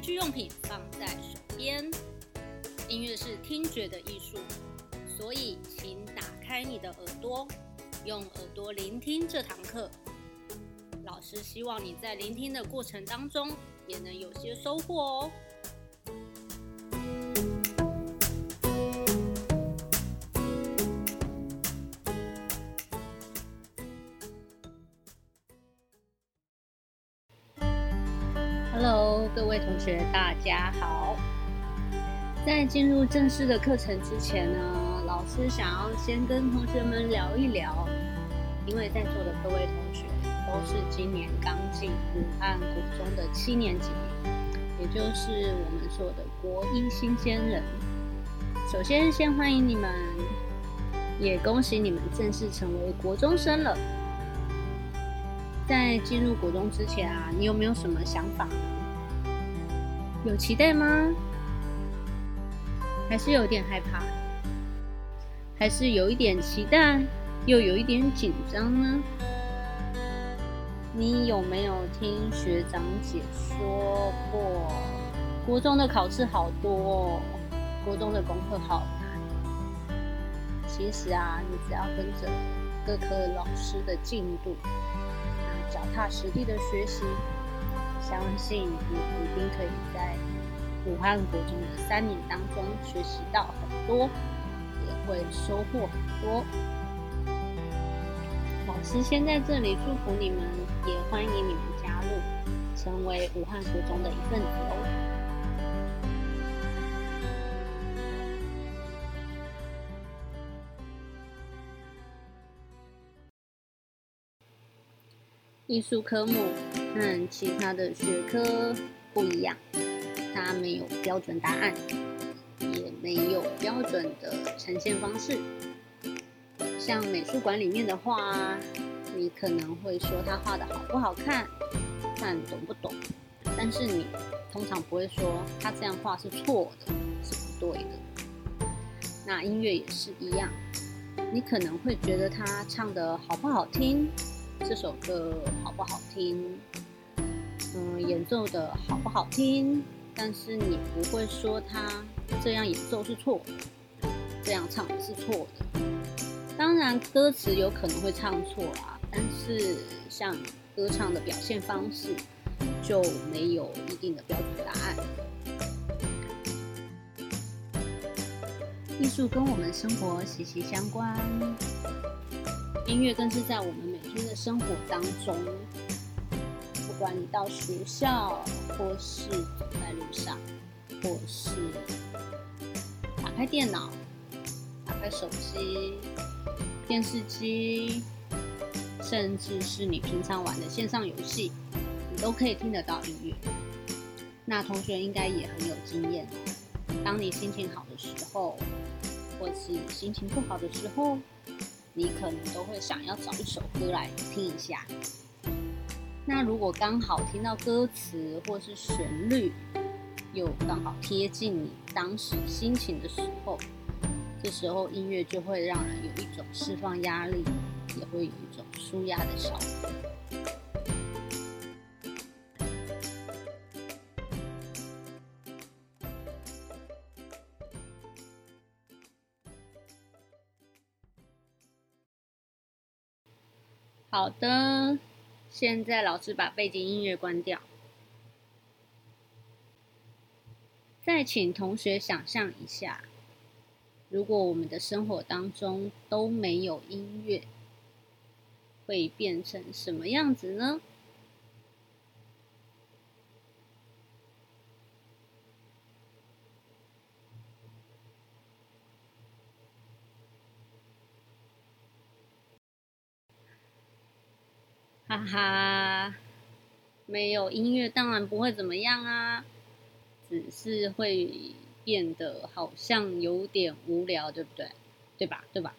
文具用品放在手边。音乐是听觉的艺术，所以请打开你的耳朵，用耳朵聆听这堂课。老师希望你在聆听的过程当中也能有些收获哦。Hello，各位同学，大家好。在进入正式的课程之前呢，老师想要先跟同学们聊一聊，因为在座的各位同学都是今年刚进武汉国中的七年级，也就是我们说的国一新鲜人。首先，先欢迎你们，也恭喜你们正式成为国中生了。在进入国中之前啊，你有没有什么想法？有期待吗？还是有点害怕？还是有一点期待，又有一点紧张呢？你有没有听学长姐说过，国中的考试好多，国中的功课好难？其实啊，你只要跟着各科老师的进度。脚踏实地的学习，相信你一定可以在武汉国中的三年当中学习到很多，也会收获很多。老师先在这里祝福你们，也欢迎你们加入，成为武汉国中的一份子艺术科目和其他的学科不一样，它没有标准答案，也没有标准的呈现方式。像美术馆里面的画，你可能会说他画的好不好看，看懂不懂，但是你通常不会说他这样画是错的，是不对的。那音乐也是一样，你可能会觉得他唱的好不好听。这首歌好不好听？嗯，演奏的好不好听？但是你不会说他这样演奏是错的，这样唱是错的。当然，歌词有可能会唱错啦，但是像歌唱的表现方式就没有一定的标准答案。艺术跟我们生活息息相关。音乐更是在我们每天的生活当中，不管你到学校，或是走在路上，或是打开电脑、打开手机、电视机，甚至是你平常玩的线上游戏，你都可以听得到音乐。那同学应该也很有经验，当你心情好的时候，或是心情不好的时候。你可能都会想要找一首歌来听一下。那如果刚好听到歌词或是旋律，又刚好贴近你当时心情的时候，这时候音乐就会让人有一种释放压力，也会有一种舒压的效果。好的，现在老师把背景音乐关掉。再请同学想象一下，如果我们的生活当中都没有音乐，会变成什么样子呢？哈，没有音乐当然不会怎么样啊，只是会变得好像有点无聊，对不对？对吧？对吧？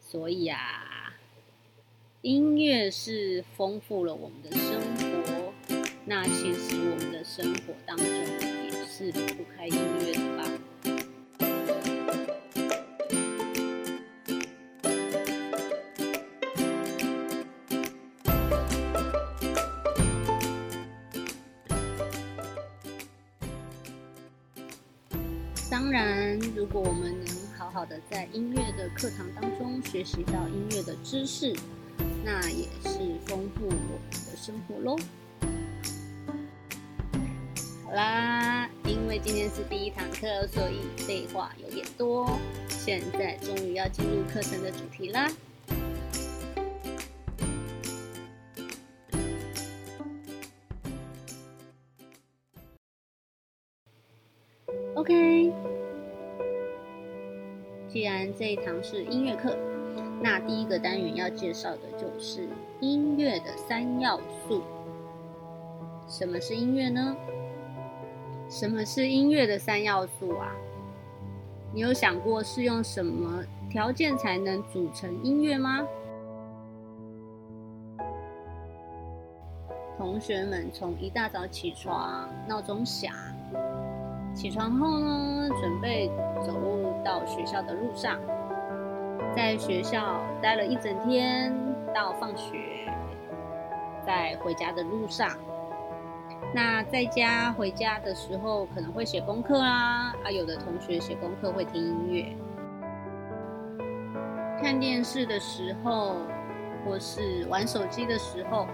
所以啊，音乐是丰富了我们的生活，那其实我们的生活当中也是离不开音乐的吧。在音乐的课堂当中学习到音乐的知识，那也是丰富我们的生活喽。好啦，因为今天是第一堂课，所以废话有点多。现在终于要进入课程的主题啦。是音乐课，那第一个单元要介绍的就是音乐的三要素。什么是音乐呢？什么是音乐的三要素啊？你有想过是用什么条件才能组成音乐吗？同学们从一大早起床，闹钟响。起床后呢，准备走路到学校的路上，在学校待了一整天，到放学，在回家的路上。那在家回家的时候，可能会写功课啦，啊，有的同学写功课会听音乐，看电视的时候，或是玩手机的时候。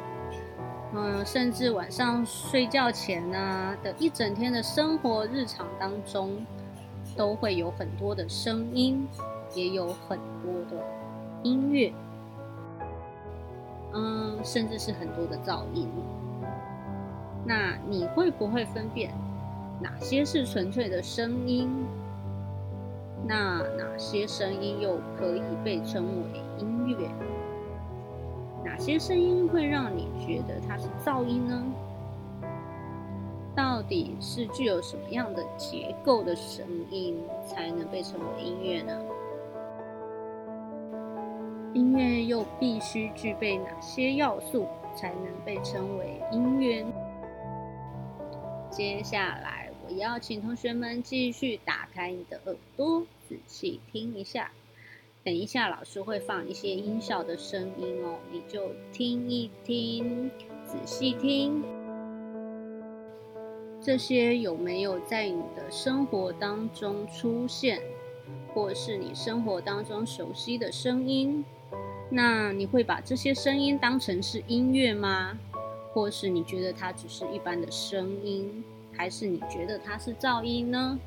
嗯，甚至晚上睡觉前呢的一整天的生活日常当中，都会有很多的声音，也有很多的音乐，嗯，甚至是很多的噪音。那你会不会分辨哪些是纯粹的声音？那哪些声音又可以被称为音乐？哪些声音会让你觉得它是噪音呢？到底是具有什么样的结构的声音才能被称为音乐呢？音乐又必须具备哪些要素才能被称为音乐？接下来，我邀请同学们继续打开你的耳朵，仔细听一下。等一下，老师会放一些音效的声音哦，你就听一听，仔细听，这些有没有在你的生活当中出现，或是你生活当中熟悉的声音？那你会把这些声音当成是音乐吗？或是你觉得它只是一般的声音，还是你觉得它是噪音呢？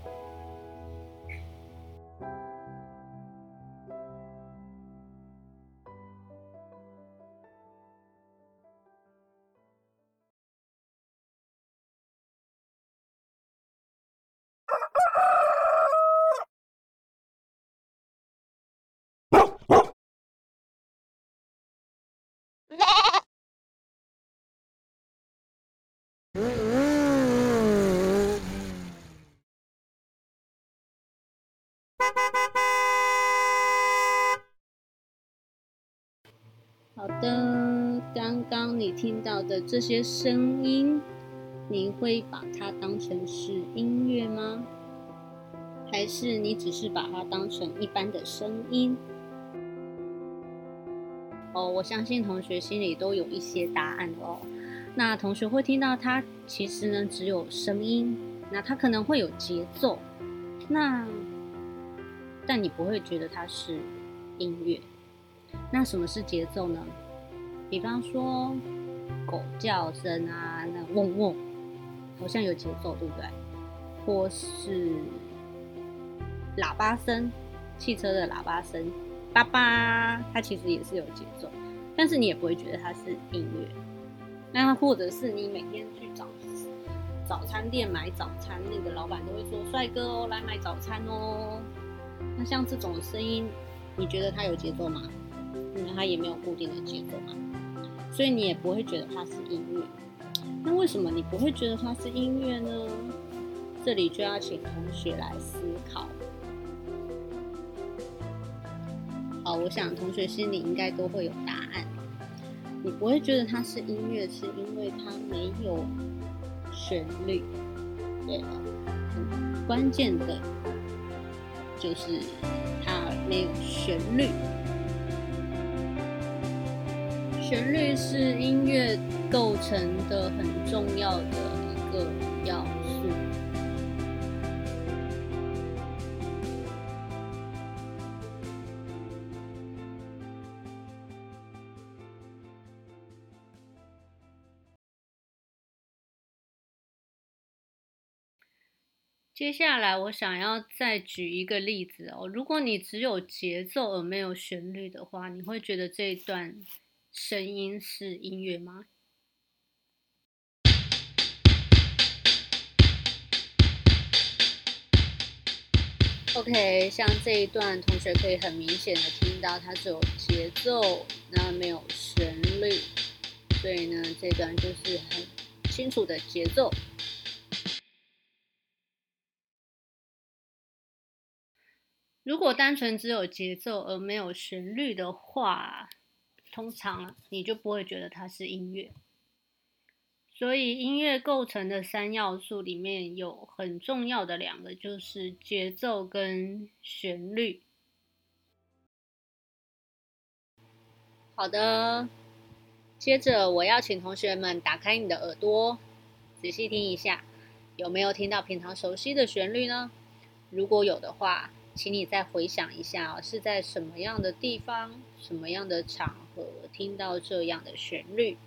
好的，刚刚你听到的这些声音，你会把它当成是音乐吗？还是你只是把它当成一般的声音？哦，我相信同学心里都有一些答案哦。那同学会听到它，其实呢只有声音，那它可能会有节奏，那但你不会觉得它是音乐。那什么是节奏呢？比方说狗叫声啊，那嗡嗡，好像有节奏，对不对？或是喇叭声，汽车的喇叭声，叭叭，它其实也是有节奏，但是你也不会觉得它是音乐。那或者是你每天去找早餐店买早餐，那个老板都会说：“帅哥哦，来买早餐哦。”那像这种声音，你觉得它有节奏吗？因为它也没有固定的节奏嘛，所以你也不会觉得它是音乐。那为什么你不会觉得它是音乐呢？这里就要请同学来思考。好，我想同学心里应该都会有答案。你不会觉得它是音乐，是因为它没有旋律。对了，很关键的就是它没有旋律。旋律是音乐构成的很重要的一个要素。接下来我想要再举一个例子哦如果你只有节奏而没有旋律的话你会觉得这一段声音是音乐吗？OK，像这一段，同学可以很明显的听到它只有节奏，那没有旋律，所以呢，这段就是很清楚的节奏。如果单纯只有节奏而没有旋律的话，通常你就不会觉得它是音乐。所以音乐构成的三要素里面有很重要的两个，就是节奏跟旋律。好的，接着我要请同学们打开你的耳朵，仔细听一下，有没有听到平常熟悉的旋律呢？如果有的话，请你再回想一下，是在什么样的地方、什么样的场合听到这样的旋律？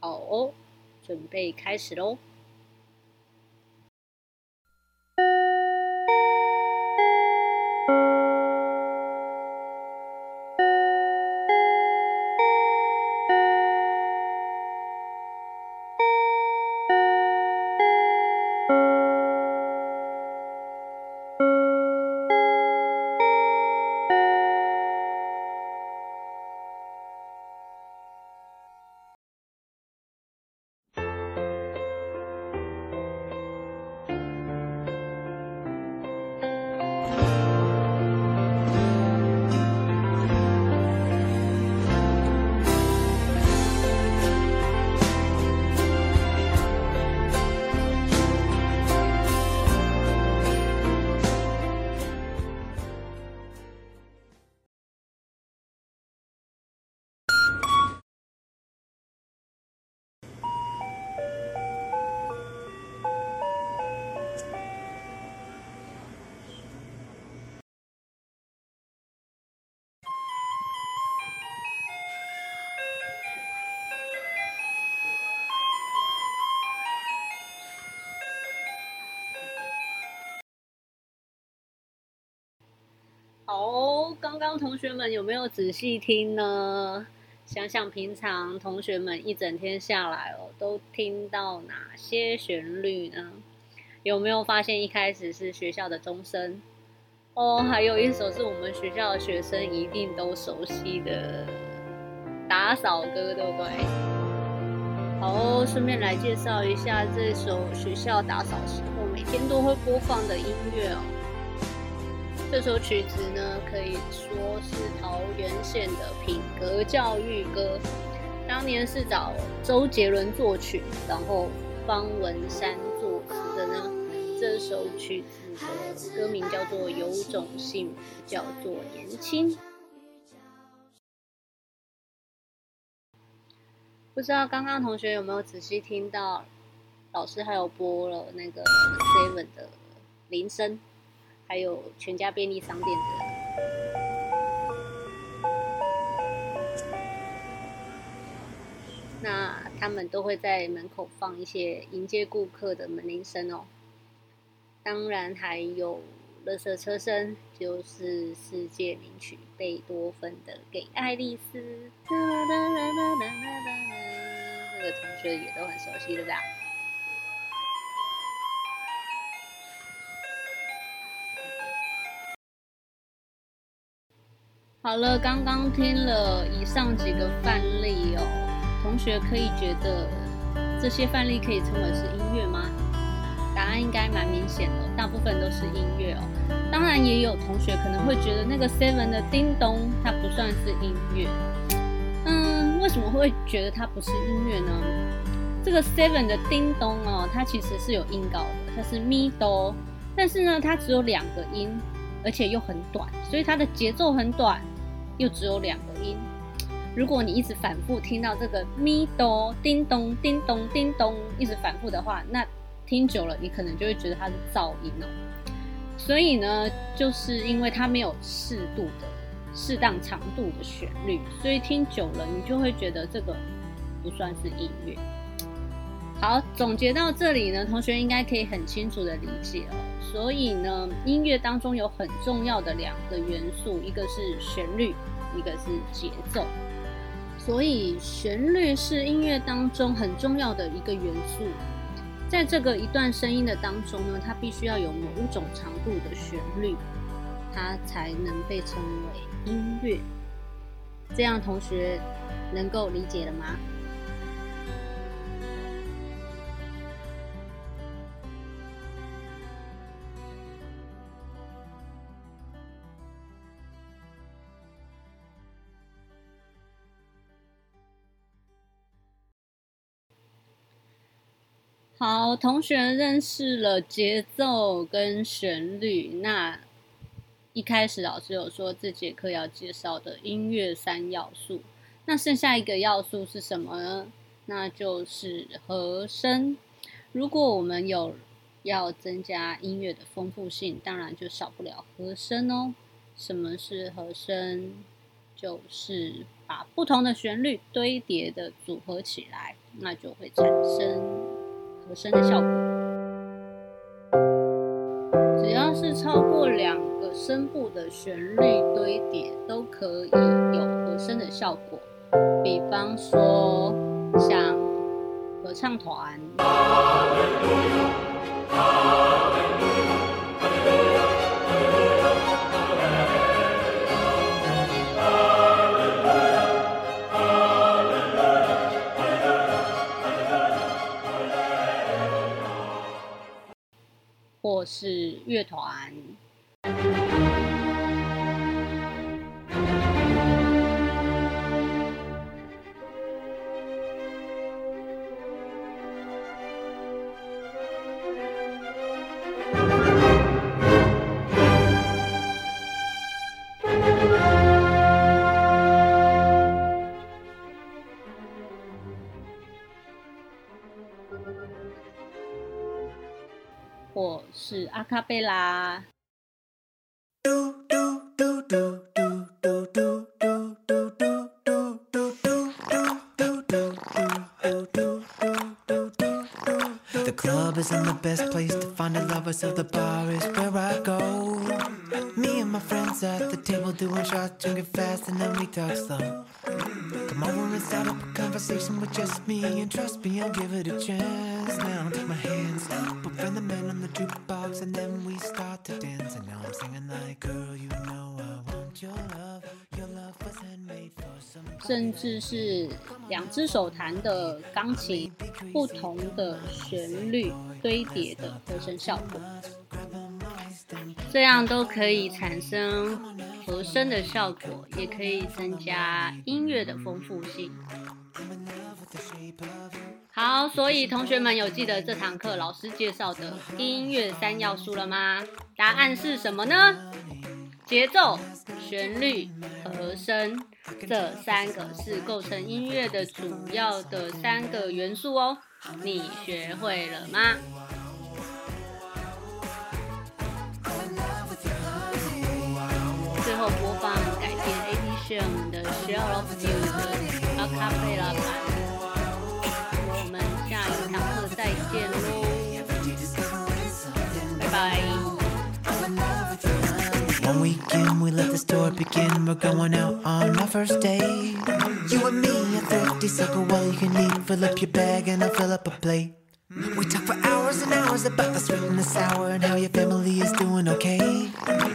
好哦。准备开始喽！好，刚刚同学们有没有仔细听呢？想想平常同学们一整天下来哦，都听到哪些旋律呢？有没有发现一开始是学校的钟声？哦，还有一首是我们学校的学生一定都熟悉的打扫歌，对不对？好，顺便来介绍一下这首学校打扫时候每天都会播放的音乐哦。这首曲子呢，可以说是桃园县的品格教育歌。当年是找周杰伦作曲，然后方文山作词的呢。这首曲子的歌名叫做《有种幸福叫做年轻》。不知道刚刚同学有没有仔细听到，老师还有播了那个 Seven 的铃声。还有全家便利商店的，那他们都会在门口放一些迎接顾客的门铃声哦。当然还有乐色车声，就是世界名曲贝多芬的《给爱丽丝》，这个同学也都很熟悉，对不好了，刚刚听了以上几个范例哦，同学可以觉得这些范例可以称为是音乐吗？答案应该蛮明显的，大部分都是音乐哦。当然也有同学可能会觉得那个 Seven 的叮咚它不算是音乐。嗯，为什么会觉得它不是音乐呢？这个 Seven 的叮咚哦，它其实是有音高的，它是咪哆，但是呢，它只有两个音，而且又很短，所以它的节奏很短。又只有两个音，如果你一直反复听到这个咪哆叮咚叮咚叮咚一直反复的话，那听久了你可能就会觉得它是噪音哦。所以呢，就是因为它没有适度的、适当长度的旋律，所以听久了你就会觉得这个不算是音乐。好，总结到这里呢，同学应该可以很清楚的理解哦。所以呢，音乐当中有很重要的两个元素，一个是旋律，一个是节奏。所以旋律是音乐当中很重要的一个元素。在这个一段声音的当中呢，它必须要有某一种长度的旋律，它才能被称为音乐。这样同学能够理解了吗？同学认识了节奏跟旋律。那一开始老师有说这节课要介绍的音乐三要素，那剩下一个要素是什么呢？那就是和声。如果我们有要增加音乐的丰富性，当然就少不了和声哦。什么是和声？就是把不同的旋律堆叠的组合起来，那就会产生。和声的效果，只要是超过两个声部的旋律堆叠，都可以有和声的效果。比方说，像合唱团。或是乐团。是阿卡贝拉。The club isn't the best place to find the lovers, so the bar is where I go. Me and my friends at the table doing shots, drinking fast, and then we talk slow. Come over and start up a conversation with just me, and trust me, I'll give it a chance. Now take my hands, put the man on the jukebox, And then we start to dance. And now I'm singing like, girl, you know I want your love. Your love was handmade for some. 甚至是两只手弹的钢琴，不同的旋律堆叠的和声效果，这样都可以产生和声的效果，也可以增加音乐的丰富性。好，所以同学们有记得这堂课老师介绍的音乐三要素了吗？答案是什么呢？节奏、旋律、和声，这三个是构成音乐的主要的三个元素哦。你学会了吗？最后播放改编 A D s h a m 的《Share of You》One weekend we let the story begin. We're going out on our first date. You and me, a thrifty circle, while you can eat. Fill up your bag and I'll fill up a plate. We talk for hours and hours about the sweet and the sour and how your family is doing okay.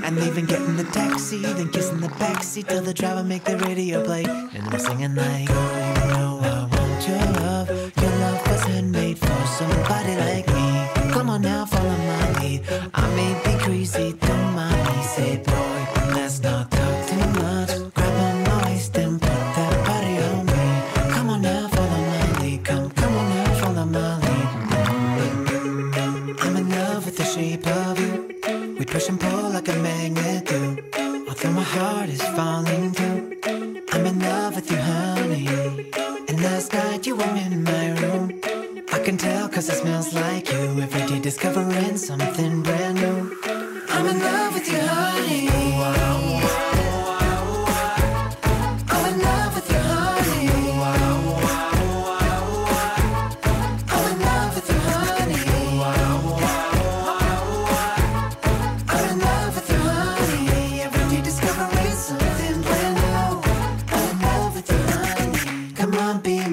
And even getting the taxi, then kissing the backseat till the driver make the radio play. And I'm singing like, girl, you know I want your love. Your love was handmade for somebody like me. Come on now, follow my lead. I may be crazy, push and pull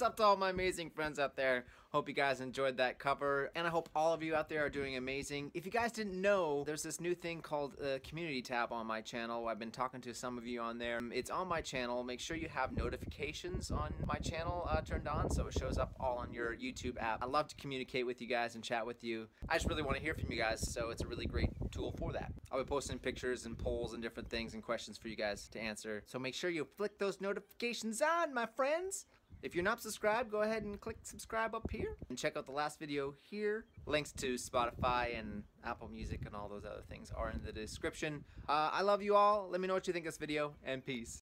What's up to all my amazing friends out there? Hope you guys enjoyed that cover, and I hope all of you out there are doing amazing. If you guys didn't know, there's this new thing called the community tab on my channel. I've been talking to some of you on there. It's on my channel. Make sure you have notifications on my channel uh, turned on so it shows up all on your YouTube app. I love to communicate with you guys and chat with you. I just really want to hear from you guys, so it's a really great tool for that. I'll be posting pictures and polls and different things and questions for you guys to answer. So make sure you flick those notifications on, my friends. If you're not subscribed, go ahead and click subscribe up here and check out the last video here. Links to Spotify and Apple Music and all those other things are in the description. Uh, I love you all. Let me know what you think of this video and peace.